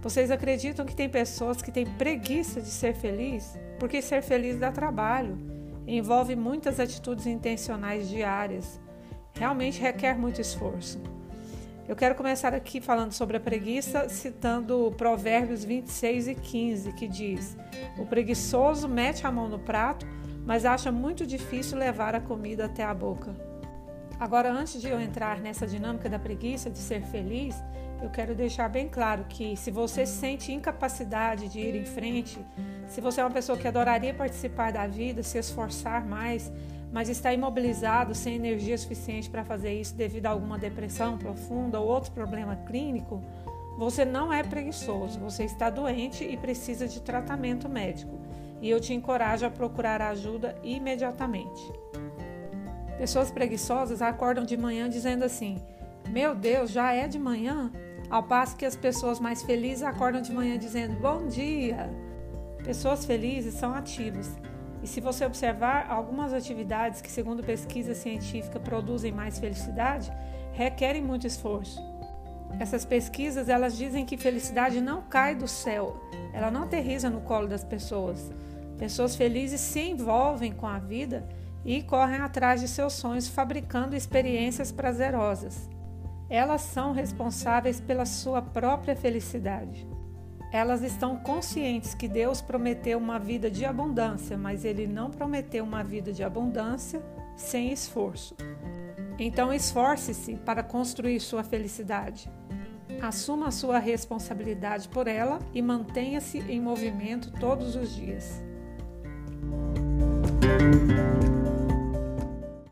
Vocês acreditam que tem pessoas que têm preguiça de ser feliz? Porque ser feliz dá trabalho, envolve muitas atitudes intencionais diárias, realmente requer muito esforço. Eu quero começar aqui falando sobre a preguiça, citando Provérbios 26 e 15, que diz: O preguiçoso mete a mão no prato, mas acha muito difícil levar a comida até a boca. Agora, antes de eu entrar nessa dinâmica da preguiça de ser feliz, eu quero deixar bem claro que se você sente incapacidade de ir em frente, se você é uma pessoa que adoraria participar da vida, se esforçar mais, mas está imobilizado, sem energia suficiente para fazer isso devido a alguma depressão profunda ou outro problema clínico, você não é preguiçoso, você está doente e precisa de tratamento médico. E eu te encorajo a procurar ajuda imediatamente. Pessoas preguiçosas acordam de manhã dizendo assim: Meu Deus, já é de manhã? Ao passo que as pessoas mais felizes acordam de manhã dizendo: Bom dia! Pessoas felizes são ativas e se você observar, algumas atividades que, segundo pesquisa científica, produzem mais felicidade, requerem muito esforço. Essas pesquisas, elas dizem que felicidade não cai do céu, ela não aterriza no colo das pessoas. Pessoas felizes se envolvem com a vida e correm atrás de seus sonhos, fabricando experiências prazerosas. Elas são responsáveis pela sua própria felicidade. Elas estão conscientes que Deus prometeu uma vida de abundância, mas Ele não prometeu uma vida de abundância sem esforço. Então, esforce-se para construir sua felicidade. Assuma sua responsabilidade por ela e mantenha-se em movimento todos os dias.